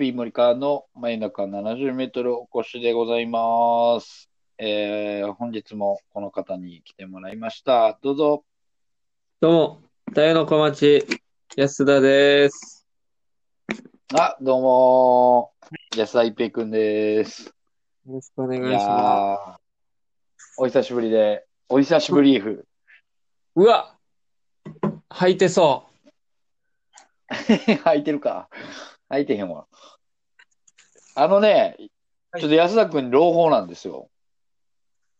ピー森川の真夜中70メートルお越しでございます。えー、本日もこの方に来てもらいました。どうぞ。どうも、太陽の小町、安田です。あ、どうもー。安田一平くんです。よろしくお願いいしまやー、お久しぶりで、お久しぶりーフ。す。うわ履いてそ 履いてるか履いてへんわ。あのね、はいちょっと安田くんに朗報なんですよ。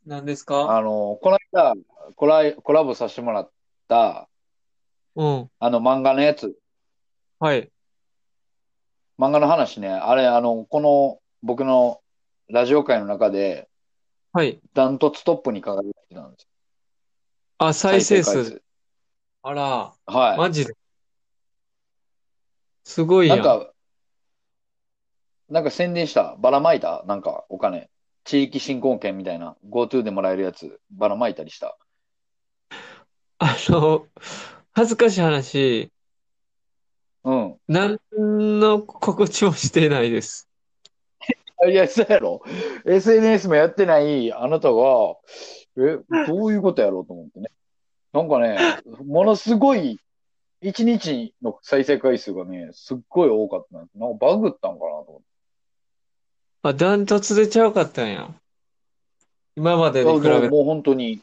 う。何ですか？あの、この間コラ、コラボさせてもらった、うん。あの漫画のやつ、はい。漫画の話ね、あれ、あの、この僕のラジオ界の中で、はい。ダントツトップに輝いてたんです。あ、再生数。回数。あら、はマジで。すごいい。やん。なんか、なんか宣伝した？ばらまいた？なんかお金？地域振興券みたいな？GoTo でもらえるやつ、ばらまいたりした？あの、恥ずかしい話、うん。何の告知もしてないです。いや、そうやろ ?SNS もやってないあなたが、え、どういうことやろうと思ってね。なんかね、ものすごい、一日の再生回数がね、すっごい多かったんです。なんかバグったんかなと思って。あ、ダントツでちゃうかったんや。今までに比べて。もうもう本当に。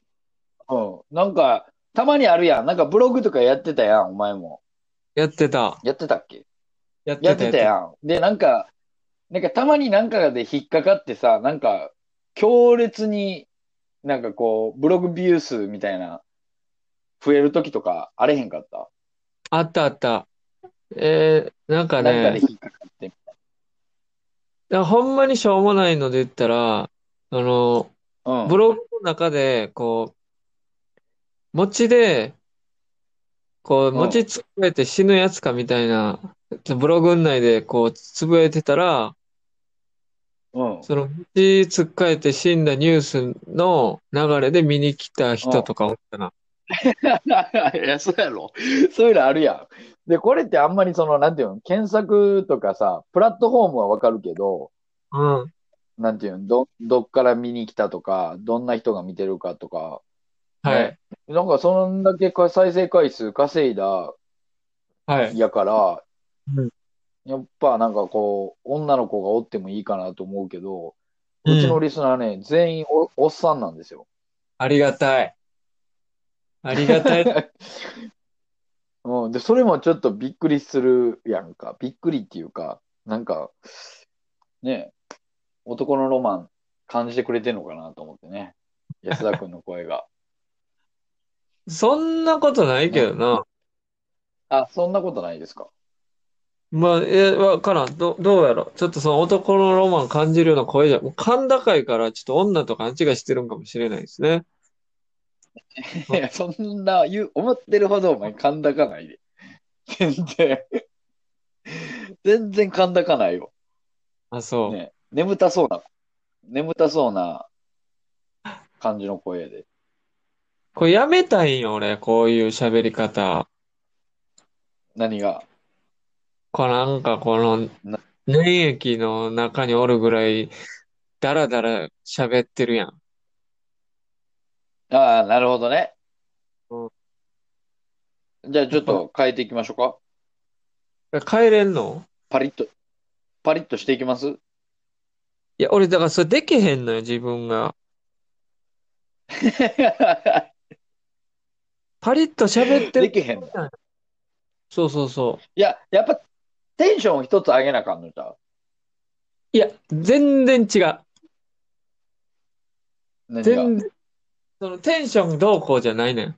うん。なんか、たまにあるやん。なんかブログとかやってたやん、お前も。やってた。やってたっけ？やってた、やってたやん。で、なんか、なんかたまになんかで引っかかってさ、なんか、強烈に、なんかこう、ブログビュー数みたいな、増えるときとか、あれへんかった？あったあった。えー、なんかねなんかで、引っかかって。だからほんまにしょうもないので言ったら、あの、うん。ブログの中で、こう、餅で、こう、うん餅つぶえて死ぬやつかみたいな、ブログ内でこう、つぶえてたら、うん。その餅つっかえて死んだニュースの流れで見に来た人とかおったな。いや、そうやろ。そういうのあるやん。で、これってあんまりその、なんていうの、検索とかさ、プラットフォームはわかるけど、うん。なんていうの、ど、どっから見に来たとか、どんな人が見てるかとか、はい。なんかそんだけか再生回数稼いだはい。やから、うんやっぱなんかこう、女の子がおってもいいかなと思うけど、ううんちのリスナーね、全員お、おっさんなんですよ。ありがたい。ありがたい。うん、で、それもちょっとびっくりするやんか。びっくりっていうか、なんか、ね、男のロマン感じてくれてんのかなと思ってね。安田君の声が。そんなことないけどな。あ、そんなことないですか。まあ、え、わからん。ど、どうやろ。ちょっとその男のロマン感じるような声じゃ、もう甲高いから、ちょっと女と勘違いしてるんかもしれないですね。いや、そんな言う、思ってるほどお前甲高ないで。全然。全然甲高ないよ。あ、そう。ね、眠たそうな、眠たそうな感じの声で。これやめたいんよ、俺。こういう喋り方。何が？こうなんかこのな、粘液の中におるぐらい、だらだら喋ってるやん。ああ、なるほどね。うじゃあちょっと変えていきましょうか。帰れんの？パリッと、パリッとしていきます？いや、俺、だからそれできへんのよ、自分が。パリッと喋ってる。できへんの？そうそうそう。いや、やっぱテンション一つ上げなあかんのじゃう？いや、全然違う。何が？全然、そのテンションどうこうじゃないねん。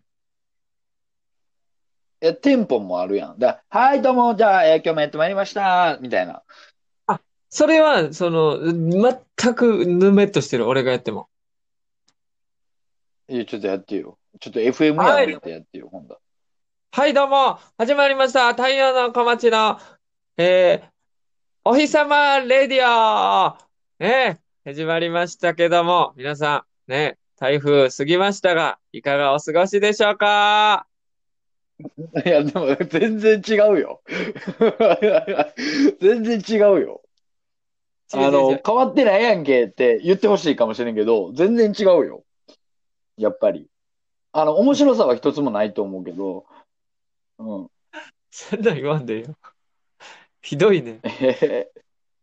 え、テンポもあるやん。だはい、どうも、じゃあ、えー今日もやってまいりました、みたいな。それは、その、全くぬめっとしてる、俺がやっても。いや、ちょっとやってよ。ちょっと FM やはいめてやってよ、ほんだ。はい、どうも、始まりました。太陽の小町の、えー、お日様レディオね、始まりましたけども、皆さん、ね、台風過ぎましたが、いかがお過ごしでしょうか？いや、でも、全然違うよ。全然違うよ。あの、変わってないやんけって言ってほしいかもしれんけど、全然違うよ。やっぱり。あの、面白さは一つもないと思うけど、うん。そんなん言わんでよ。ひどいね。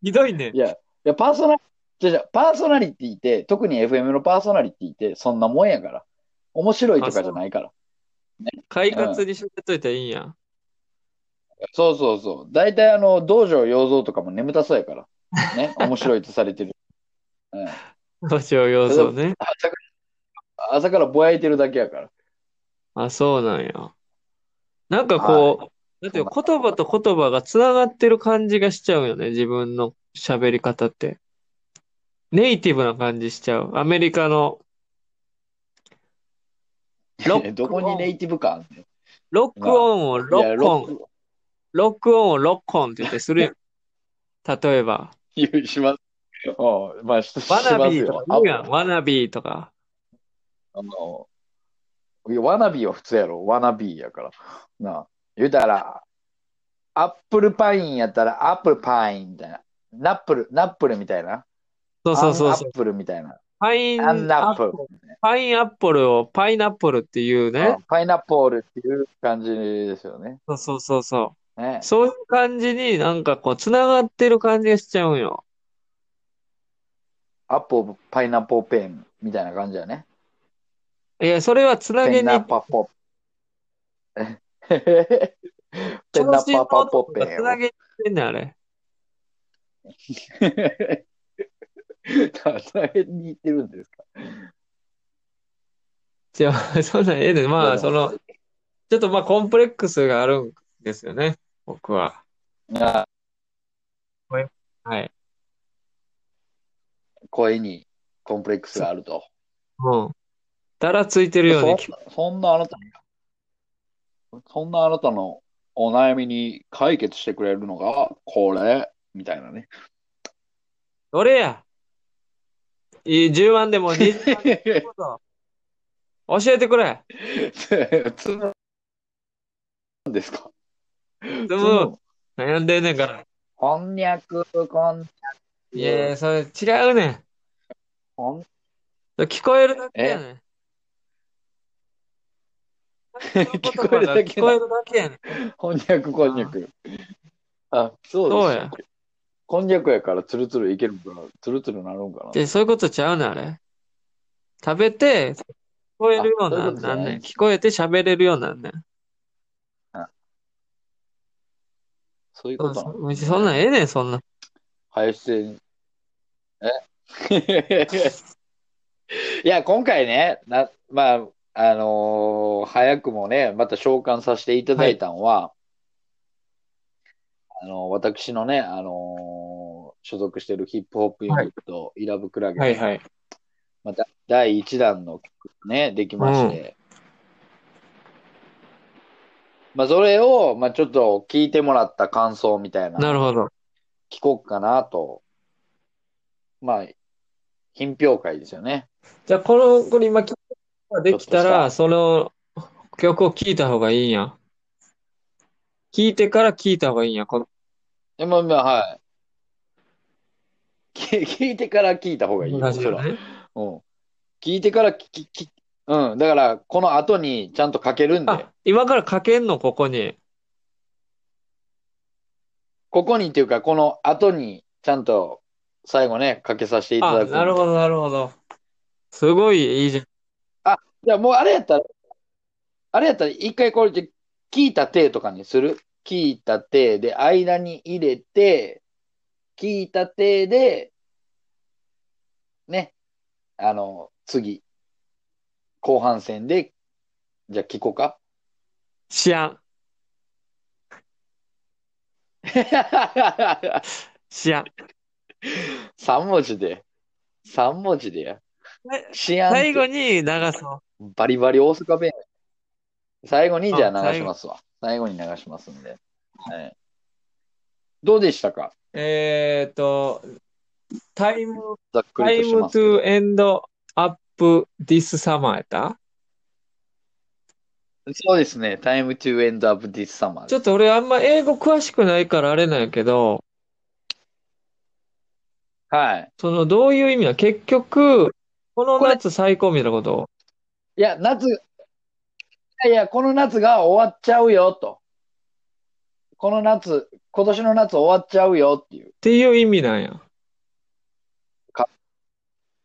ひどいねい。や、いや、パーソナリじゃじゃパーソナリティって、特に FM のパーソナリティって、そんなもんやから。面白いとかじゃないから。快活にしといたらいいんや。そうそうそう。大体、あの、道場洋蔵とかも眠たそうやから。ね。面白いとされてる。うん。どうしよう要素ね。朝から、朝からぼやいてるだけやから。あ、そうなんや。なんかこう、なんて言葉と言葉がつながってる感じがしちゃうよね、自分の喋り方って。ネイティブな感じしちゃう。アメリカの、ロック どこにネイティブ感あロックオンをロッコン、ロロックオンをロッコンって言ってするやん。例えば、ックします。うん、まあ、ししワナ。ビーとか言うやん。ワナビーとか。あの、いや wanna be は普通やろ。 wanna be やから。なあ。言うたら、アップルパインやったら、アップルパインみたいな。ナップル、ナップルみたいな。そうそうそうそうアンアッ。 ple みたいな。パインアップル。パインアップルをパイナップルっていうねうん。 pineapple っていう感じですよね。そうそうそうそう。ね。そういう感じになんかこう、つながってる感じがしちゃうんよ。アップル、パイナッポーペンみたいな感じやね。いや、それはつなげにペンナッパポペンナッパパポペンつなげにしてんねん、あれ。つなげに行ってるんですかじゃあ、そんなんええねん。まあ、その、ちょっとまあ、コンプレックスがあるんですよね。僕は。あはい。声にコンプレックスがあると。うん。だらついてるようにそそんなあなたそんなあなたのお悩みに解決してくれるのがこれ？みたいなね。どれやいい ?10 万でも20万でも教えてくれ。つむんですかつむ悩んでんねんから。こんにゃく、こんにゃく。いやそれ違うねん。こん聞こえるだけやねん。聞こえるだけ聞こえるだけやねん。こんにゃく、こんにゃく。あ、そうそうやです。こんにゃくやからツルツルいけるから、ツルツルなるんかな？で、そういうことちゃうねん、あれ。食べて、聞こえるようあそういうなことじゃないなんねん。聞こえて喋れるようになんねん。そういうそうことなの？そうそんなんええねん、そんな。林先え？いや、今回ね、な、まあ、あのー早くもね、また召喚させていただいたのは、あの私のね、あのー所属しているヒップホップユニット、イラブクラゲ、はいはい。また第1弾の曲がね、できまして、まあ、それを、まあ、ちょっと聞いてもらった感想みたいな、なるほど。聞こうかなと。まあ、品評会ですよね。じゃあ、この、これ今、曲ができたら、その曲を聴いた方がいいんや。聞いてから聞いた方がいいんや。このでも、まあ、はい。き聞いてから聞いた方がいいよ、そら。ラジオね。うん。聞いてから聞き、き、うん。だから、この後にちゃんと書けるんで、あ、今から書けんの、ここに。ここにっていうか、この後にちゃんと最後ね、書けさせていたあ、だく。なるほど、なるほど。すごいいいじゃん。じゃあもうあれやったら、あれやったら一回これで聞いた手とかにする？聞いた手で間に入れて、聞いた手で、ね、あの、次、後半戦で、じゃあ聞こうか知らん。シアン。三文字で。三文字でや。シアンって最後に流そう。バリバリ大阪弁。最後にじゃああ流しますわ。最後に流しますんで。はい。どうでしたか？えっと、タイム、ざっくタイりとしムますけどトゥエンドアップディスサマーやった？そうですね。Time to end up this summer. ちょっと俺あんま英語詳しくないからあれなんやけど、はい。そのどういう意味な結局、この夏最高みたいなこと？いや、夏、いやいや、この夏が終わっちゃうよと。この夏、今年の夏終わっちゃうよっていう。っていう意味なんや。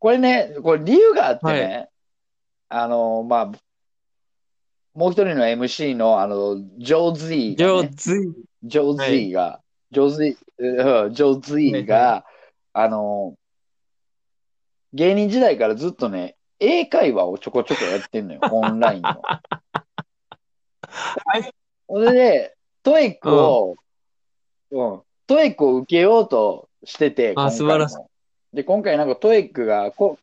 これね、これ理由があってね、あの、まあ、もう一人の MC の、あの、ジョー・ズィーがね。ジョー・ズィーが、ジョー・ズィー、うんジョー・ズィーはいが、あの、芸人時代からずっとね、英会話をちょこちょこやってんのよ、オンラインの。それで、 TOEIC を、うん、 TOEIC を受けようとしてて、あ素晴らしも。で、今回なんか TOEIC がコ、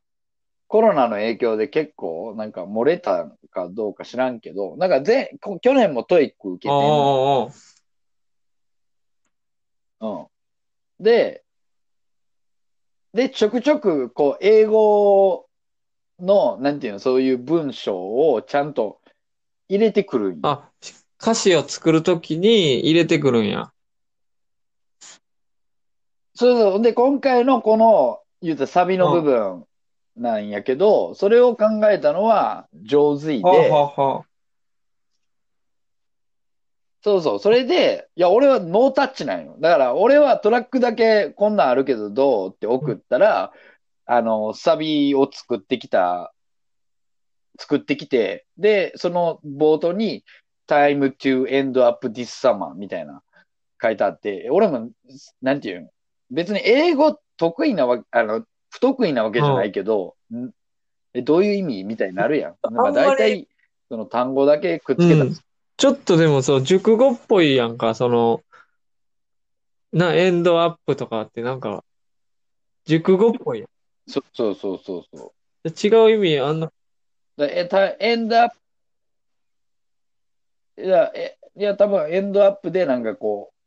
コロナの影響で結構なんか漏れたかどうか知らんけど、なんか前、こ去年も TOEIC 受けてんのよおーおーおーうん。で、で、ちょくちょく、こう、英語の、なんていうの、そういう文章をちゃんと入れてくるんよ。あ、歌詞を作るときに入れてくるんや。そうそう。で、今回のこの、言うたらサビの部分なんやけど、それを考えたのは、上手いはあで、はあはそうそう。それで、いや、俺はノータッチなんよ。だから、俺はトラックだけこんなんあるけどどうって送ったら、あの、サビを作ってきた、作ってきて、で、その冒頭に、time to end up this summer みたいな書いてあって、俺も、なんていうの別に英語得意なわけ、あの、不得意なわけじゃないけど、んえ、どういう意味みたいになるやん。まあ、大体、その単語だけくっつけたらうんちょっとでもそう、熟語っぽいやんか、その、な、エンドアップとかってなんか、熟語っぽいやん。そうそうそうそうそう。違う意味あんな、でえ、た、エンドアップ、いや、え、いや、多分エンドアップでなんかこう、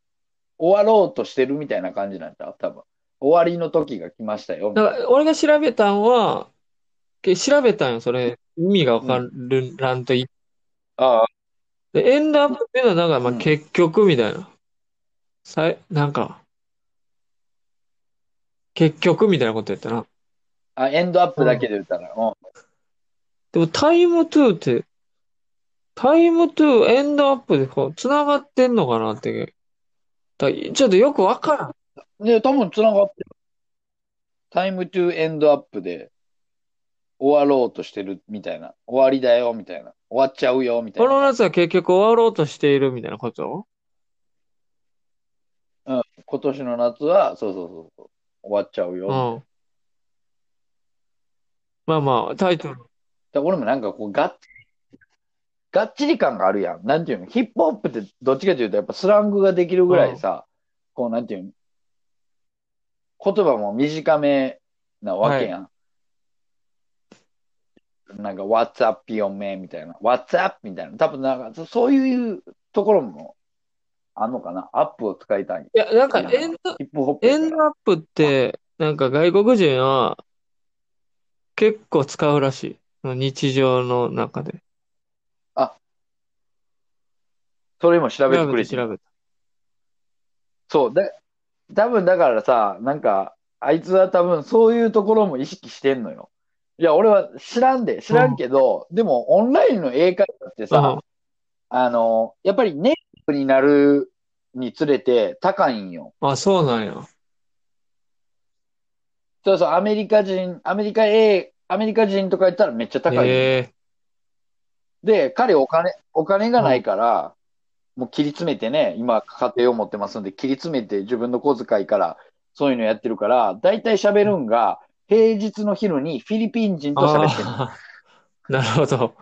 終わろうとしてるみたいな感じなんだ、多分。終わりの時が来ましたよ。だから俺が調べたんは、け調べたんよ、それ、意味がわかるらんといああ、で、エンドアップっていうのはなんか、まあ、うん結局みたいな。さい、なんか、結局みたいなことやったな。あ、エンドアップだけで言ったら、うん。でも、タイムトゥーって、タイムトゥー、エンドアップでこう、繋がってんのかなって。だちょっとよくわからん。で、多分繋がってる。タイムトゥエンドアップで終わろうとしてるみたいな。終わりだよ、みたいな。終わっちゃうよ、みたいな。この夏は結局終わろうとしているみたいなこと？今年の夏は、そうそうそうそう。終わっちゃうよ。うん。まあまあ、タイトル。だ俺もなんかこう、がっちり、がっちり感があるやん。なんていうの？ヒップホップってどっちかというとやっぱスラングができるぐらいさ、こうなんていうの？言葉も短めなわけやん。なんか、What's up, your man? みたいな。What's up? みたいな。多分なんか、そそういうところもあんのかな？アップを使いたい。いや、なんか、エンド、ヒップホップやからエンドアップって、なんか外国人は結構使うらしい。日常の中で。それも調べて調くれて。調べて。そう。で、多分だからさ、なんか、あいつは多分そういうところも意識してんのよ。いや、俺は知らんで、知らんけど、でもオンラインの英会話ってさ、うんあの、やっぱりネイティブになるにつれて高いんよ。あ、そうなんや。そうそう、アメリカ人、アメリカ英、アメリカ人とか言ったらめっちゃ高い。で、彼お金、お金がないから、もう切り詰めてね、今家庭を持ってますんで、切り詰めて自分の小遣いからそういうのやってるから、だいたい喋るんが、平日の昼にフィリピン人と喋ってる。なるほど。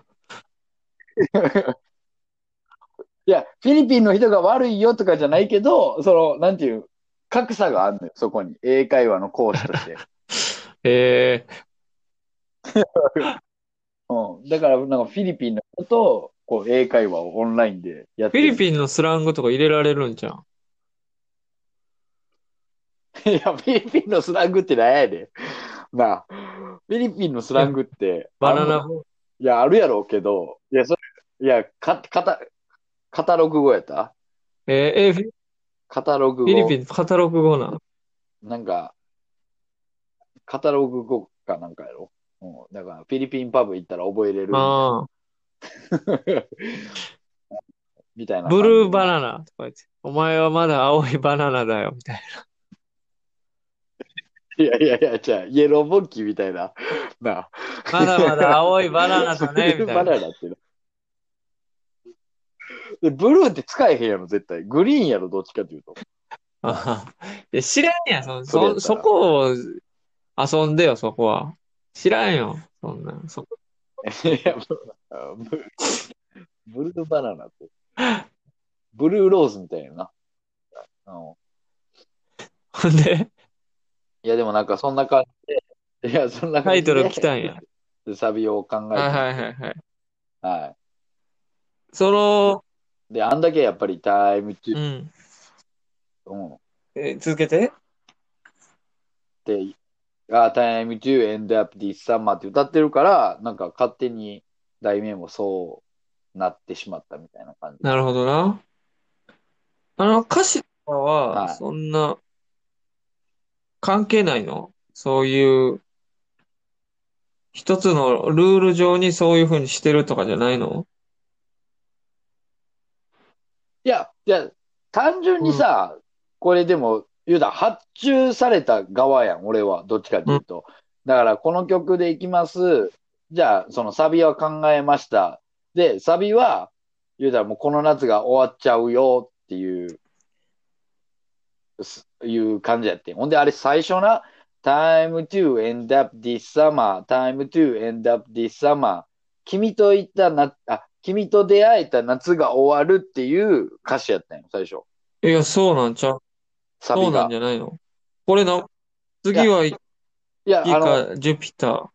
い いや、フィリピンの人が悪いよとかじゃないけど、その、なんていう、格差があるのよ、そこに。英会話の講師として。えうん。だから、なんかフィリピンの人と、こう、英会話をオンラインでやっー、フィリ。ピンのスラングとか入れられるんじゃん。いや、フィリピンのスラングって何やねん。なあ、フィリピンのスラングって、バナナいや、あるやろうけど、いや、それ、いや、か、カタ、カタログ語やった？えー、えーフィカタログ語。フィリピンカタログ語なの？なんか、カタログ語かなんかやろ？うん。だから、フィリピンパブ行ったら覚えれるああ、みたいな。ブルーバナナとか言って、お前はまだ青いバナナだよ、みたいいやいやいや、じゃあ、イエローモンキーみたいな。な。まだまだ青いバナナだね、みたバいな。ナナってな。で、ブルーって使えへんやろ、絶対。グリーンやろ、どっちかっていうと。あ あいや知らんやん、そ、そ、そこを遊んでよ、そこは。知らんよ、そんなん。そこいや、ブルブルーバナナって。ブルーローズみたいやな。うんほんで、いや、でもなんかそんな感じで、いや、そんなタイト感じでル来たんや。でサビを考えて、はいはいはいはい。はい。その、で、あんだけやっぱりタイムトゥう、ん。うん。え、続けて？で、あ、タイムトゥエンドアップディスサマーって歌ってるから、なんか勝手に題名もそうなってしまったみたいな感じ。なるほどな。あの、歌詞とかは、はいそんな、関係ないの？そういう、一つのルール上にそういうふうにしてるとかじゃないの？いや、いや、単純にさ、これでも、言うたら発注された側やん、俺は。どっちかっていうと。だから、この曲でいきます。じゃあ、そのサビは考えました。で、サビは、言うたらもうこの夏が終わっちゃうよっていう、すいう感じやってん。ほんで、あれ最初な、time to end up this summer, time to end up this summer. 君といったな、あ、君と出会えた夏が終わるっていう歌詞やったんよ、最初。いや、そうなんちゃう。サビがそうなんじ。ゃないの？これの、次はいや、いあの、か、ジュピター。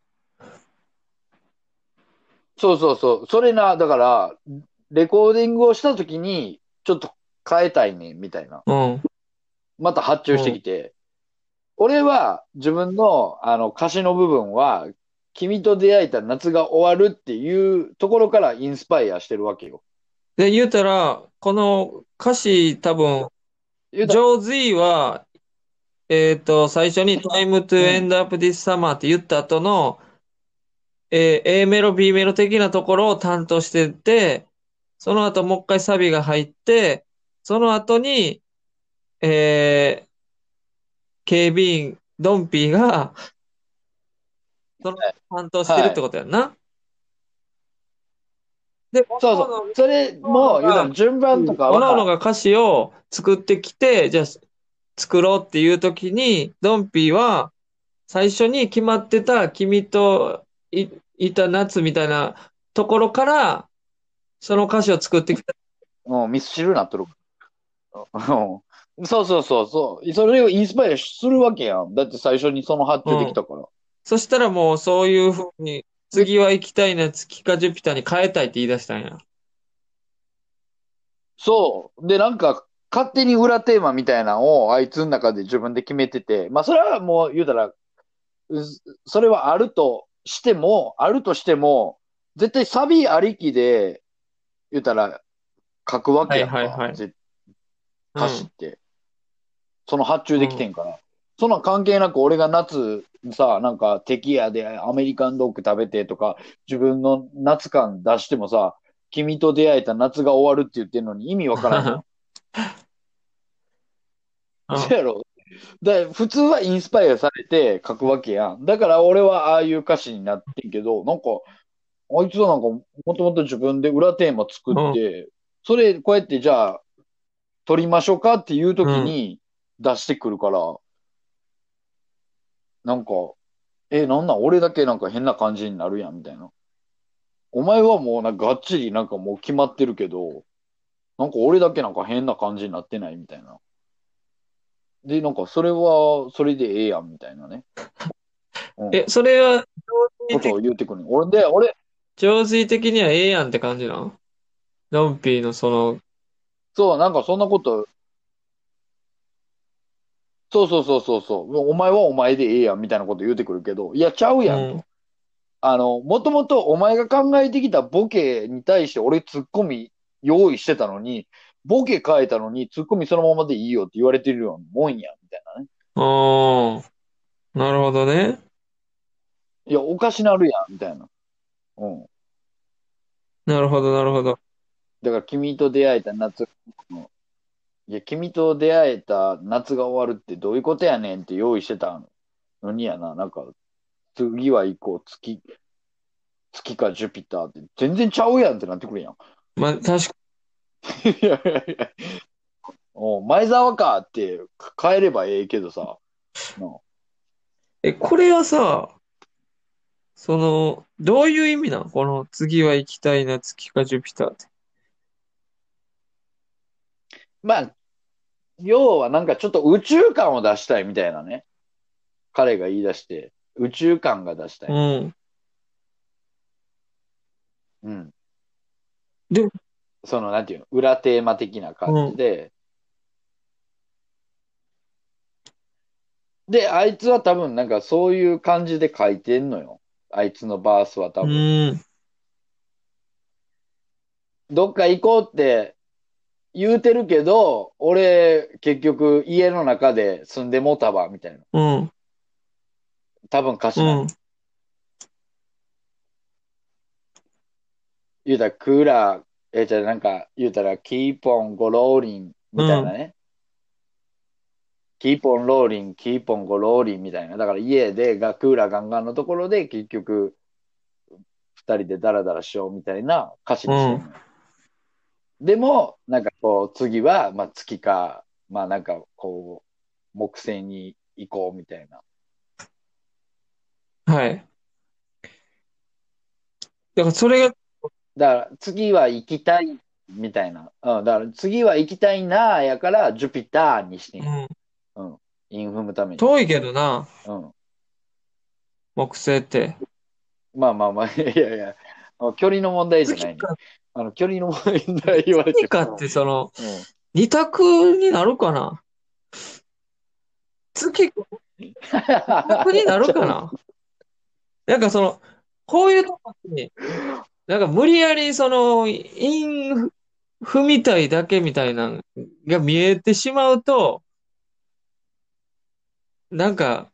そうそうそう。それな、だから、レコーディングをしたときに、ちょっと変えたいね、みたいな。うん。また発注してきて。俺は自分のあの歌詞の部分は、君と出会えた夏が終わるっていうところからインスパイアしてるわけよ。で、言うたら、この歌詞多分、言うたらジョー・ズィーは、えっと、最初に Time to end up this summer って言った後の、えー A メロ、B メロ的なところを担当してて、その後もう一回サビが入って、その後に、えー、警備員、ドンピーが、その担当してるってことやんな。で、そうそう。それも、順番とか各々は、が歌詞を作ってきて、じゃあ作ろうっていう時に、ドンピーは最初に決まってた君とい、いた夏みたいなところから、その歌詞を作ってきた。うん、ミスチルになっとる。うんそうそうそうそう。それをインスパイアするわけやん。だって最初にその発注できたから。そしたらもうそういうふうに、次は行きたいな、月かジュピターに変えたいって言い出したんや。そう。で、なんか、勝手に裏テーマみたいなのをあいつの中で自分で決めてて、まあ、それはもう言うたら、うそれはあるとしても、あるとしても、絶対サビありきで、言うたら、書くわけやんか。はいはいはいぜ歌詞って。その発注できてんから。そんなん関係なく俺が夏さ、なんかテキヤでアメリカンドッグ食べてとか、自分の夏感出してもさ、君と出会えた夏が終わるって言ってんのに意味わからんそう やろ。だ普通はインスパイアされて書くわけやん。だから俺はああいう歌詞になってんけど、なんか、あいつはなんかもともと自分で裏テーマ作って、それこうやってじゃあ、撮りましょうかっていう時に出してくるから、なんか、え、なんなん？俺だけなんか変な感じになるやんみたいな。お前はもうなんかがっちりなんかもう決まってるけど、なんか俺だけなんか変な感じになってないみたいな。で、なんかそれは、それでええやんみたいなね。うん、え、それは、ことを言うてくる。俺で、俺、上水的にはええやんって感じなん？ドンピーのその、そう、なんかそんなこと、そうそうそうそうそう、お前はお前でええやんみたいなこと言うてくるけど、いや、ちゃうやんと。うんあの、もともとお前が考えてきたボケに対して俺ツッコミ用意してたのに、ボケ変えたのにツッコミそのままでいいよって言われてるようなもんや、みたいなね。ああ、なるほどね。いや、おかしなるやん、みたいな。うん。なるほど、なるほど。だから君と出会えた夏、うんいや、君と出会えた夏が終わるってどういうことやねんって用意してたのにやな、なんか、次は行こう、月、月かジュピターって全然ちゃうやんってなってくるやん。まあ、確か いやいやいや。おう前澤かって変えればええけどさ。なえ、これはさ、その、どういう意味なのこの次は行きたいな、月かジュピターって。まあ、要はなんかちょっと宇宙感を出したいみたいなね。彼が言い出して、宇宙感が出したい。うん。うん。で、その、なんていうの、裏テーマ的な感じで。で、あいつは多分なんかそういう感じで書いてんのよ。あいつのバースは多う分。ん。どっか行こうって言うてるけど、俺結局家の中で住んでもうたわ、みたいな。うん。多分歌詞うなのん。言うたらクーラー、え、じゃあなんか言うたら、キーポンゴローリンみたいなね。キーポンローリン、キーポンゴローリンみたいな。だから家でがクーラーガンガンのところで結局、二人でダラダラしようみたいな歌詞にしてるのよ。でも、なんかこう、次は、まあ月か、まあなんかこう、木星に行こうみたいな。はい。だからそれが、だから次は行きたいみたいな。うん、だから次は行きたいなやから、ジュピターにしてんうん。うん。インフムために。遠いけどな、うん。木星って。まあまあまあ、いやいや、距離の問題じゃないね。あの、距離の問題言われて月かってその、うん。二択になるかな？月か、二択になるかな？なんかその、こういうとこに、なんか無理やりその、インフみたいだけみたいなのが見えてしまうと、なんか、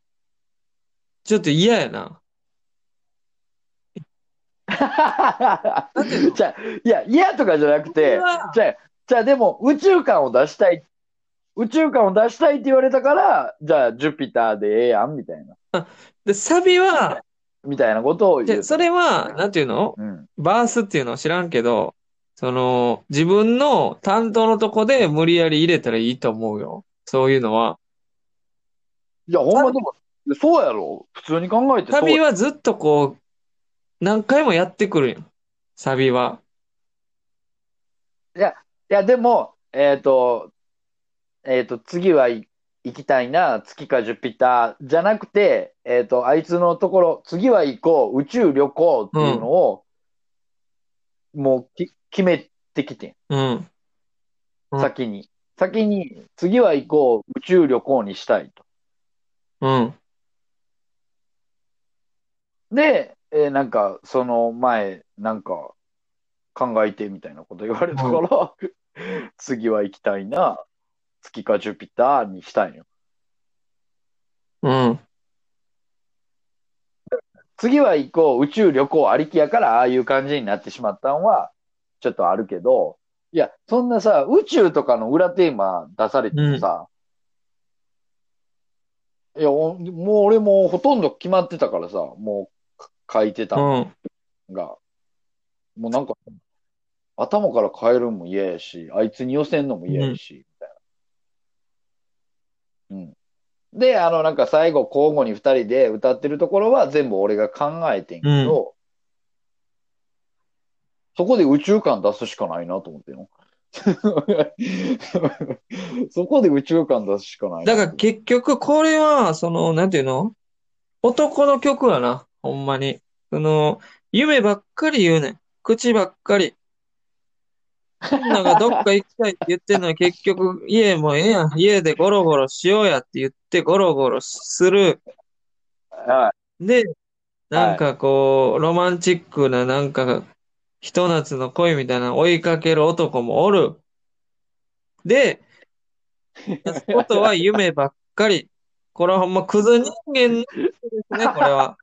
ちょっと嫌やな。じゃあ、いや、嫌とかじゃなくて、じゃあ、じゃあでも宇宙感を出したい。宇宙感を出したいって言われたから、じゃあ、ジュピターでええやん、みたいな。で、サビは、みたいなことを言う。それは、なんていうの？うん。バースっていうのは知らんけど、その、自分の担当のとこで無理やり入れたらいいと思うよ。そういうのは。いや、ほんまでも、そうやろ。普通に考えてサビはずっとこう、何回もやってくるやん。サビは。いや、でも、えっと、えっと、次はい行きたいな、月かジュピターじゃなくて、えっと、あいつのところ、次は行こう、宇宙旅行っていうのを、もうき決めてきてん、うん。うん先に。先に、次は行こう、宇宙旅行にしたいと。うん。で、えーなんか、その前、なんか、考えてみたいなこと言われたから、次は行きたいな、月かジュピターにしたいよ。うん。次は行こう、宇宙旅行ありきやから、ああいう感じになってしまったのは、ちょっとあるけど、いや、そんなさ、宇宙とかの裏テーマ出されてもさ、いや、おもう俺もほとんど決まってたからさ、もうか書いてたん。が、もうなんか、頭から変えるのも嫌やし、あいつに寄せんのも嫌やし、みたいな。うん。で、あの、なんか最後交互に二人で歌ってるところは全部俺が考えてんけど、そこで宇宙感出すしかないなと思ってよ。そこで宇宙感出すしかない。だから結局これは、その、なんていうの？男の曲やな、ほんまに。その、夢ばっかり言うねん。口ばっかり。女がどっか 行きたいって言ってんのに結局家もええやん。家でゴロゴロしようやって言ってゴロゴロする。はで、なんかこう、ロマンチックななんか、ひと夏の恋みたいなの追いかける男もおる。で、ことは夢ばっかり。これはほんまクズ人間のですね、これは。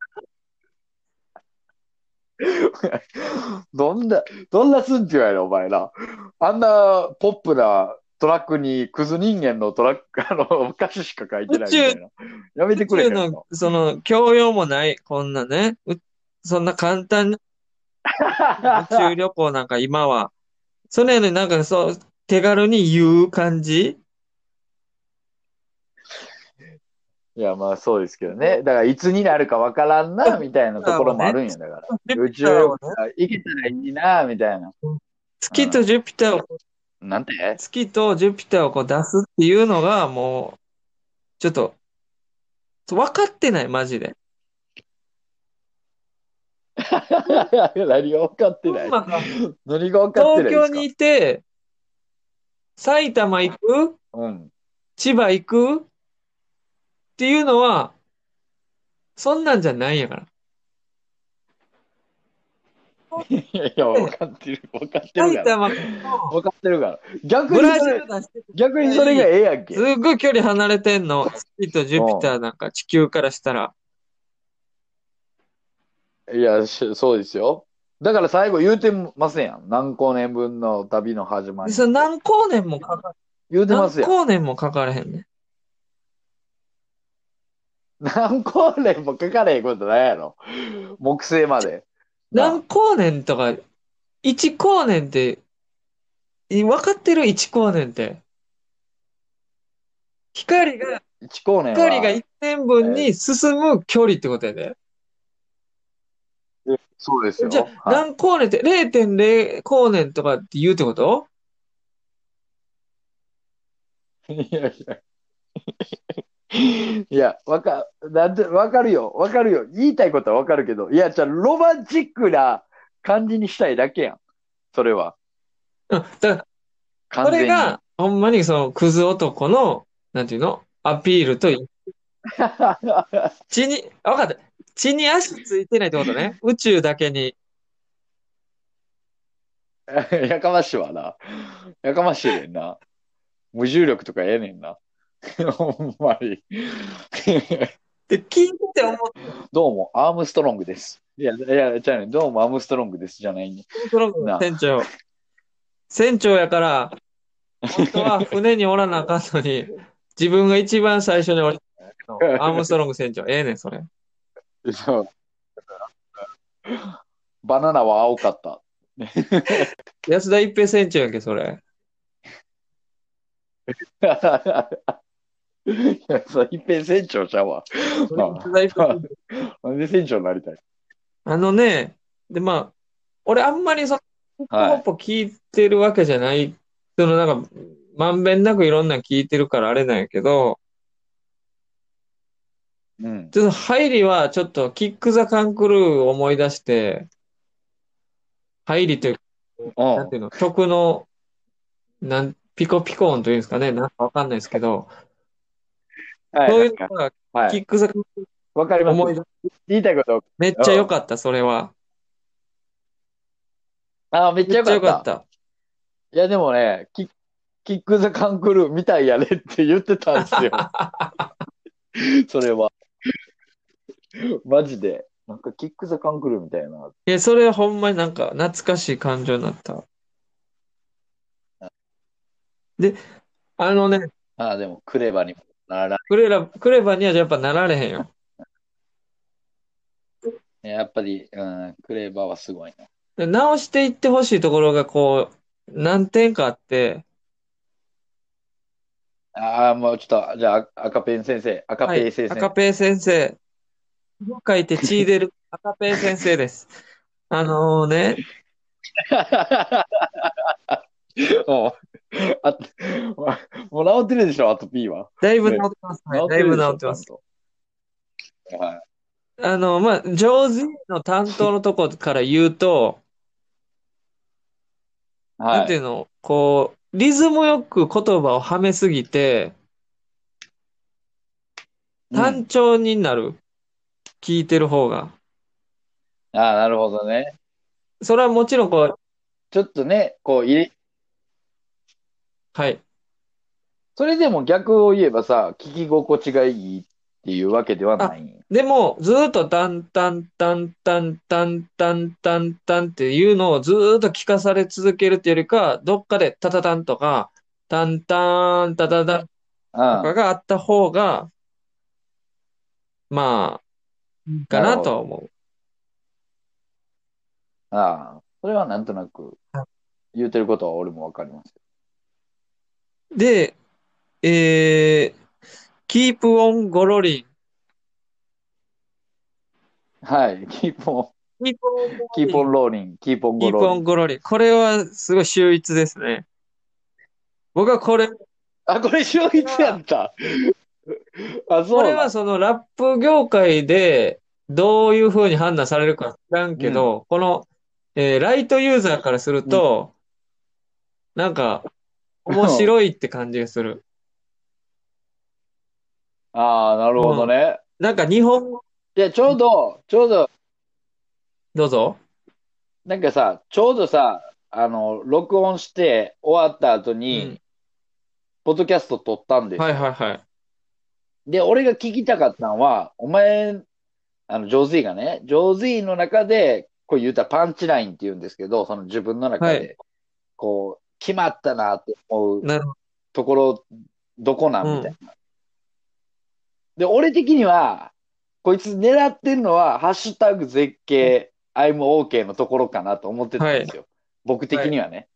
い。どんな、どんなすんちゅうやろ、お前ら。あんなポップなトラックにクズ人間のトラック、あの、歌詞しか書いてないみたいな。やめてくれ宇宙へんのの、その、教養もない、こんなね。うそんな簡単な 宇宙旅行なんか今は。それやのになんかそう、手軽に言う感じ？いや、まあそうですけどね。だから、いつになるかわからんな、みたいなところもあるんや、だから。宇宙旅行行けたらいいな、みたいな。月とジュピターを、なんて？月とジュピターをこう出すっていうのがもう、ちょっと、分かってない、マジで。何が分かってない？何が分かってない東京にいて、埼玉行く？うん。千葉行く？っていうのは、そんなんじゃないんやから。いや、分かってる、分かってるから。分かってるから。逆にそれ逆にそれがええやんけ。すっごい距離離れてんの。月とジュピターなんか地球からしたら。いや、しそうですよ。だから最後言うてますやん。何光年分の旅の始まり。それ何光年もかか言うて何ますやん。光年もかかれへんね。何光年もかかれへんことないやろ。木星まで。何光年とか、1光年って、い分かってる ?1 光年って。光が、一光年は。光が1年分に進む距離ってことやで。そうですよ。じゃあ、はい何光年って0.0光年とかって言うってこと？いやいや。いや、わか、なんで、わかるよ。わかるよ。言いたいことはわかるけど。いや、じゃあ、ロマンチックな感じにしたいだけやん。それは。うん。だから、こ。れが、ほんまにその、クズ男の、なんていうの？アピールと、地に、わかった。地に足ついてないってことね。宇宙だけに。やかましいわな。やかましいねんな。無重力とかええねんな。ほんまに。で、聞いてて思っどうも、アームストロングです。いや、いや、じゃあね、どうも、アームストロングですじゃないね。たの船長。船長やから、本当は船におらなあかんのに、自分が一番最初に降りたのアームストロング船長。ええねん、それ。そうバナナは青かった。安田一平船長やんけ、それ。いや、そう、一平船長ちゃうわ。安田一平船長。なんで船長になりたい？あのね、で、まあ、俺あんまりその、ヒップホップ聞いてるわけじゃない、そのなんか、まんべんなくいろんなの聞いてるからあれなんやけど、うん。ちょっと入りはちょっとキック・ザ・カンクルーを思い出して、入りというなんていうの、曲の、なん、ピコピコ音というんですかね、なんかわかんないですけど、はいそういうのが、はい。キック・ザ・クルわかります。言いたいこと。めっちゃ良かった、それは。あー、めっちゃ良かった。かった。いや、でもね、キキック・ザ・カンクルーみたいやねって言ってたんですよ。それは。マジで。なんか、キック・ザ・カンクルーみたいな。いや、それはほんまになんか懐かしい感情になった？で、あのね、ああ、でも、クレバにもならクレラ、クレバにはやっぱなられへんよ。やっぱり、うん、クレバはすごいな。で直していってほしいところがこう、何点かあって、ああ、もうちょっと、じゃあ、赤ペン先生、赤はいペン先生。赤ペイ先生。書いて血出る 赤ペイ先生です。あのね、もう、あ、もう治ってるでしょ、アトピーは。だいぶ治ってます。はい、だいぶ治ってます。はい。あの、まあ、上手の担当のとこから言うと、なんていうの、こう、リズムよく言葉をはめすぎて、単調になる。聞いてる方が。ああ、なるほどね。それはもちろんこう、ちょっとね、こう、入れ、はい。それでも逆を言えばさ、聞き心地がいいっていうわけではない。でも、ずーっとタンタンタンタンタンタンタンタンっていうのをずーっと聞かされ続けるっていうよりか、どっかでタタタンとか、タンタンタタタンとかがあった方が、まあ、かなとは思う。ああ、それはなんとなくはい言うてることは俺もわかります。で、えー、keep on ゴロリン。はい。 keep on、keep on keep on rollin'、keep on ゴロリン。ゴロリン。これはすごい秀逸ですね。僕はこれ、あ、これ秀逸やった。あ、そうこれはそのラップ業界でどういう風に判断されるか知らんけど、この、えーライトユーザーからすると、なんか、面白いって感じがする。ああ、なるほどね。なんか日本語、いや、ちょうど、ちょうど、どうぞ。なんかさ、ちょうどさ、あの、録音して終わった後うにん、ポッドキャスト撮ったんですよ。はいはいはい。で、俺が聞きたかったのは、お前、あの、ジョーズイがね、ジョーズイの中で、こう言うたらパンチラインって言うんですけど、その自分の中はいで、こう、決まったなって思う。ところ、どこなんみたいな。で、俺的には、こいつ狙ってるのは、ハッシュタグ絶景、I'm OK のところかなと思ってたんですよ。僕的にはね。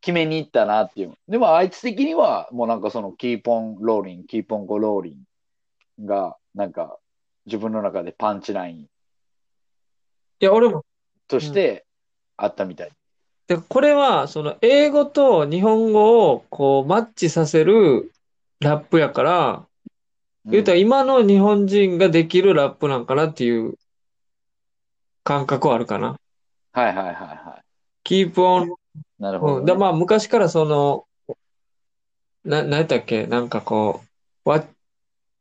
決めに行ったなっていう。でも、あいつ的には、もうなんかその、 keep on rollin'、keep on ゴローリンが、なんか、自分の中でパンチラインいや、俺も、としてあったみたい。で、これは、その、英語と日本語を、こう、マッチさせるラップやから、言うたら今の日本人ができるラップなんかなっていう感覚はあるかな。はいはいはいは keep on い。なるほど、うん。ね。で、まあ、昔からその、な、なんやったっけ？なんかこう、わ、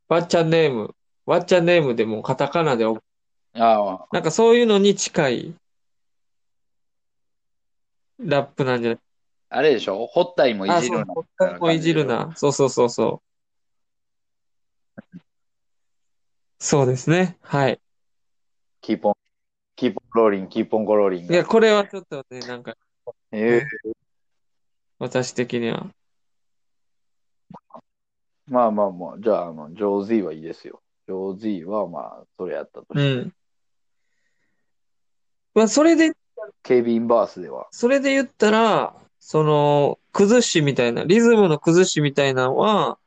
What's your name、What's your name でもカタカナで、ああ、なんかそういうのに近いラップなんじゃない？あれでしょ？ホッタイもいあ、そう、じるな。ほったいもいじるな。そうそうそうそう。そうですね。はい。 keep on、keep on rollin'、keep on ゴローリンが。いや、これはちょっとね、なんか、ええ私的には。まあまあまあ、じゃあ、あの、ジョーズイはいいですよ。ジョーズイはまあ、それやったとして。うん。まあ、それで、ケビン・バースでは。それで言ったら、その、崩しみたいな、リズムの崩しみたいなのは、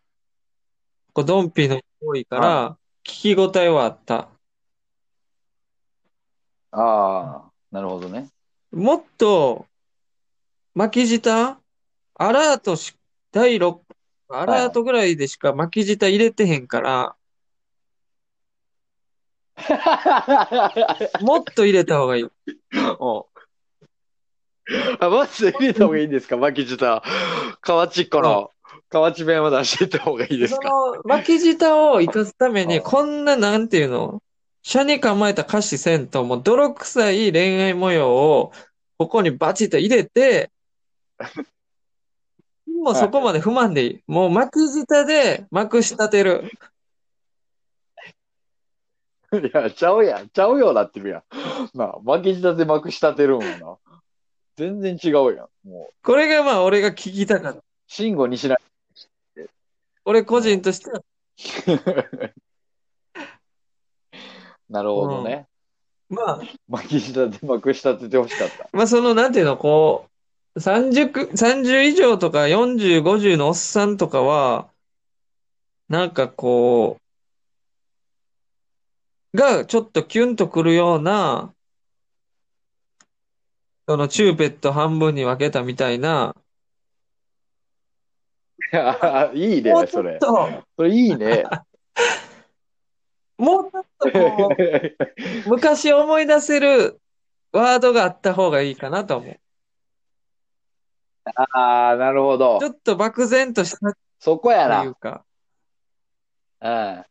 こう、ドンピの多いから、聞き応えはあった。ああ、なるほどね。もっと、巻き舌アラートし、第6、アラートぐらいでしか巻き舌入れてへんから、もっと入れた方がいい。お あ、まず入れた方がいいんですか？巻き舌。河内っ子の、河内弁を出していった方がいいですそかの巻き舌を生かすために、うんこんな、なんていうの、車に構えた歌詞せんと、もう泥臭い恋愛模様を、ここにバチッと入れて、もうそこまで不満でいい。もう巻き舌でまくし立てる。いや、ちゃうやん。ちゃうようなってるやん。なあ、巻き舌でまくし立てるんやな。全然違うやん。もう、これがまあ俺が聞きたかった。慎吾にしない。俺個人としては、なるほどね。まあ、巻き舌でまくし立ててほしかった。まあその、なんていうの、こう、30く、30以上とか40、50のおっさんとかは、なんかこう、がちょっとキュンとくるような、そのチューペット半分に分けたみたいなやいいねもう、ちそれ。ょっと、それいいね。もうちょっとこう、昔思い出せるワードがあった方がいいかなと思う。ああ、なるほどち。ょっと漠然としたとそこやいうな。か。うん。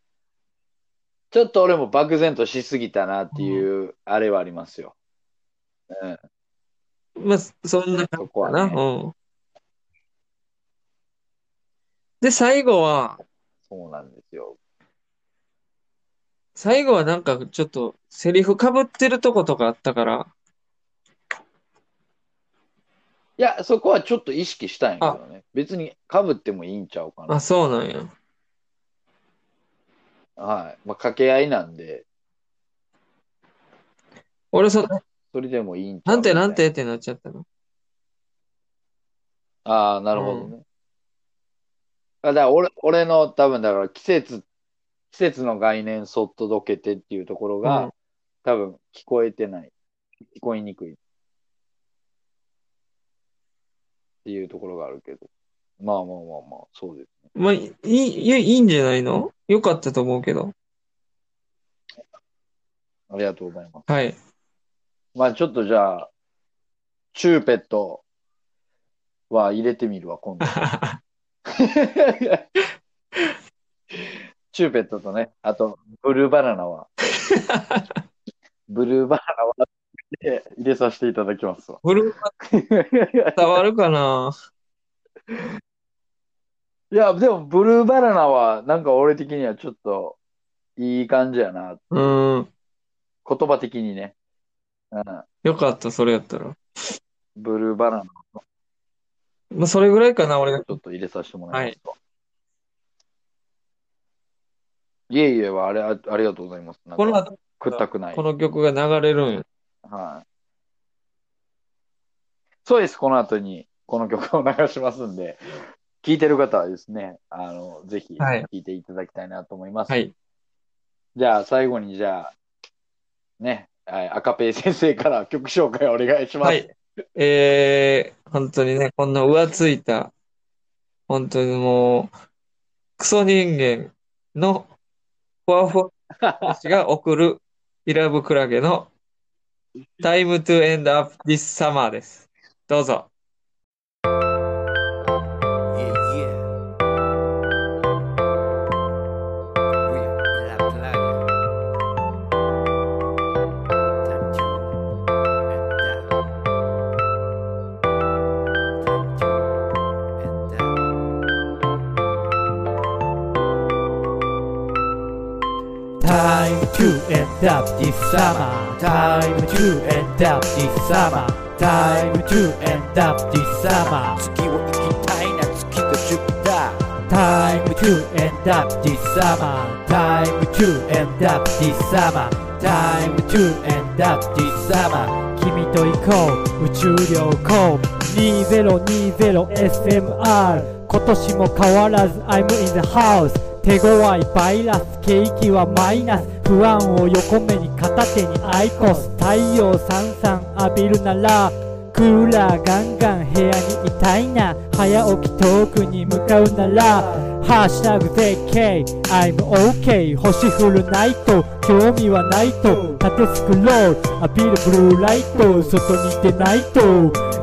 ちょっと俺も漠然としすぎたなっていう、あれはありますよ。うん。まあ、そんな感じかな。そこはねうん。で、最後は、そうなんですよ。最後はなんかちょっとセリフ被ってるとことかあったから、いや、そこはちょっと意識したんやけどね。別に被ってもいいんちゃうかな。あ、そうなんや。はい。まあ、掛け合いなんで、俺そ、それでもいいんなんてなんてってなっちゃったの？ああ、なるほどね。あだから俺、俺の多分だから季節、季節の概念そっとどけてっていうところが、うん多分聞こえてない。聞こえにくい。っていうところがあるけど。まあまあまあまあ、そうですね。まあ、いいいいんじゃないの？よかったと思うけど。ありがとうございます。はい。まあちょっとじゃあ、チューペットは入れてみるわ、今度。チューペットとね、あと、ブルーバナナは、ブルーバナナは入れさせていただきますわ。ブルー伝わるかな？いや、でも、ブルーバナナは、なんか俺的にはちょっと、いい感じやな。うん。言葉的にね。うん。よかった、それやったら。ブルーバナナ、まあ、それぐらいかな、俺が。ちょっと入れさせてもらいますわ。いえいえは、あれ、あありがとうございます。なんかこの後、食ったくないこ。の曲が流れるんよ。はい。そうです。この後にこの曲を流しますんで、聞いてる方はですね、あの、ぜひはい聞いていただきたいなと思います。はい。じゃあ、最後に、じゃあ、ね、はい赤ペイ先生から曲紹介をお願いします。はい。えー、本当にね、こんな浮ついた、本当にもう、クソ人間のふわふわたちが送るイラブクラゲの Time to End Up This Summer です。どうぞ。End up this summer. Time to end up this summer. Time to end up this summer. 月を行きたいな月がジュピター Time to end up this summer. Time to end up this summer. Time to end up this summer. 君と行こう宇宙旅行 2020SMR 今年も変わらず I'm in the house 手強いバイラス景気はマイナス不安を横目に片手にアイコス太陽さんさん浴びるならクーラーガンガン部屋にいたいな。早起き遠くに向かうならハッシュタグ絶景 I'm OK 星降るナイト。興味はないと。縦スクロールアピールブルーライト。外に出ないと。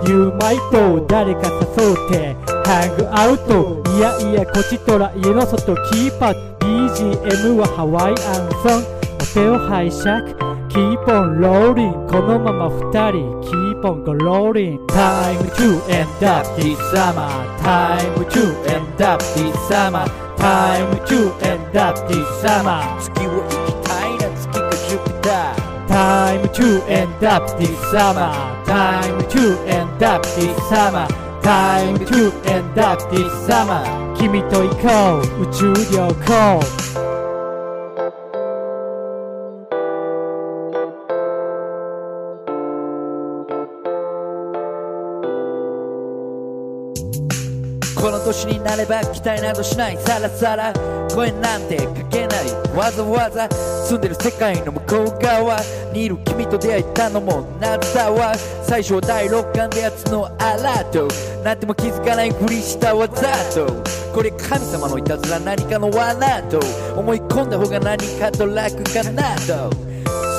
You might 誰か誘うて。ハングアウト。いやいやこちとら家の外。キーパー。BGM はハワイアンソン。お手を拝借。Keep on rolling このまま二人 Keep on go rolling Time to end up this summer Time to end up this summer Time to end up this summer 月を行きたいな月がジュピター Time to end up this summer Time to end up this summer Time to end up this summer 君と行こう宇宙旅行 年になれば期待などしない。さらさら声なんてかけない。わざわざ住んでる世界の向こう側。にいる君と出会えたのも夏だわ最初は第六感でやつのアラート。なっても気づかないふりしたわざと。これ神様のいたずら何かの罠と。思い込んだ方が何かと楽かなと。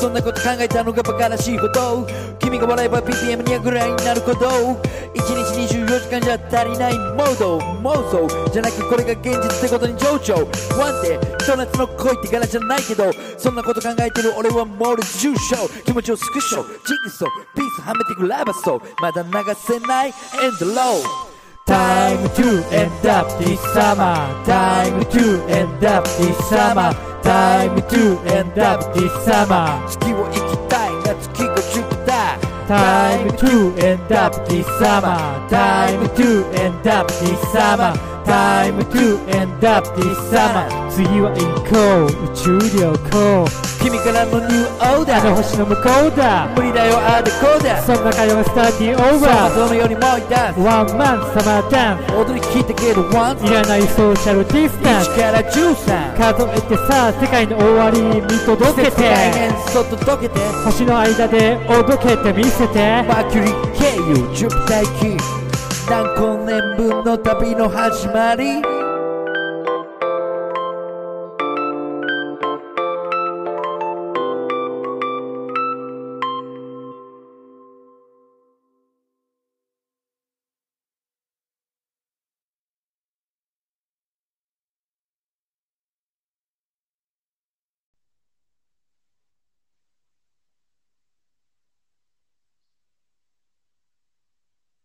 そんなこと考えたのがバカらしいほど君が笑えば BPM200 ぐらいになること。1日24時間じゃ足りないモード。妄想じゃなくこれが現実ってことに情緒。ワンデーひと夏の恋って柄じゃないけど。そんなこと考えてる俺は猛烈重症気持ちをスクショ。ジグソー。ピースはめてくラバソー。まだ流せない。エンドロー Time to end up this summer. Time to end up this summer. Time to end up this summer. 月を行きたいな月がジュピター Time to end up this summer. Time to end up this summer. Time to end up this summer. 次は行こう。宇宙旅行。君からのニューオーダーあの星の向こうだ。無理だよああでこうだそんな会話がスターティングオー想バー。像のよりもういたワンマンサマーダンス。踊り聞いたけどワンいらないソーシャルディスタンス。1から13数えてさ世界の終わり見届けて概念そっと溶けて星の間でおどけてみせてマーキュリー経由ジュピター行き何光年分の旅の始まり。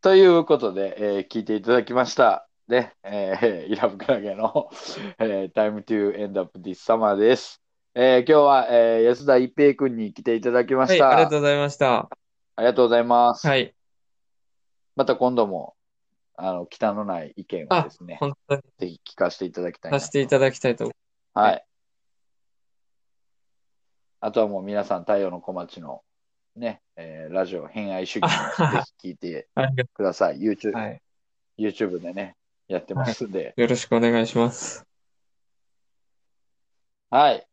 ということで、えー聞いていただきました。ね、えー イラブクラゲの、えー Time to End Up This Summer です。えー今日は、えー安田一平君に来ていただきまはい、した。ありがとうございました。ありがとうございます。はい。また今度も、あの、忌憚のない意見をですね、本当にぜひ聞かせていただきたいなさせていただきたいとはい。あとはもう皆さん、太陽の小町のね、えーラジオ、偏愛主義もぜひ聞いて ください。YouTube、はい。YouTube でね、やってますんで。よろしくお願いします。はい。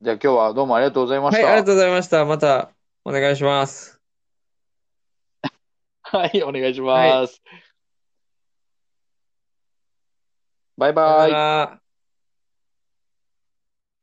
じゃあ今日はどうもありがとうございまはい、した。ありがとうございました。また お願いします。はい、お願いします。バイバイさよな。ら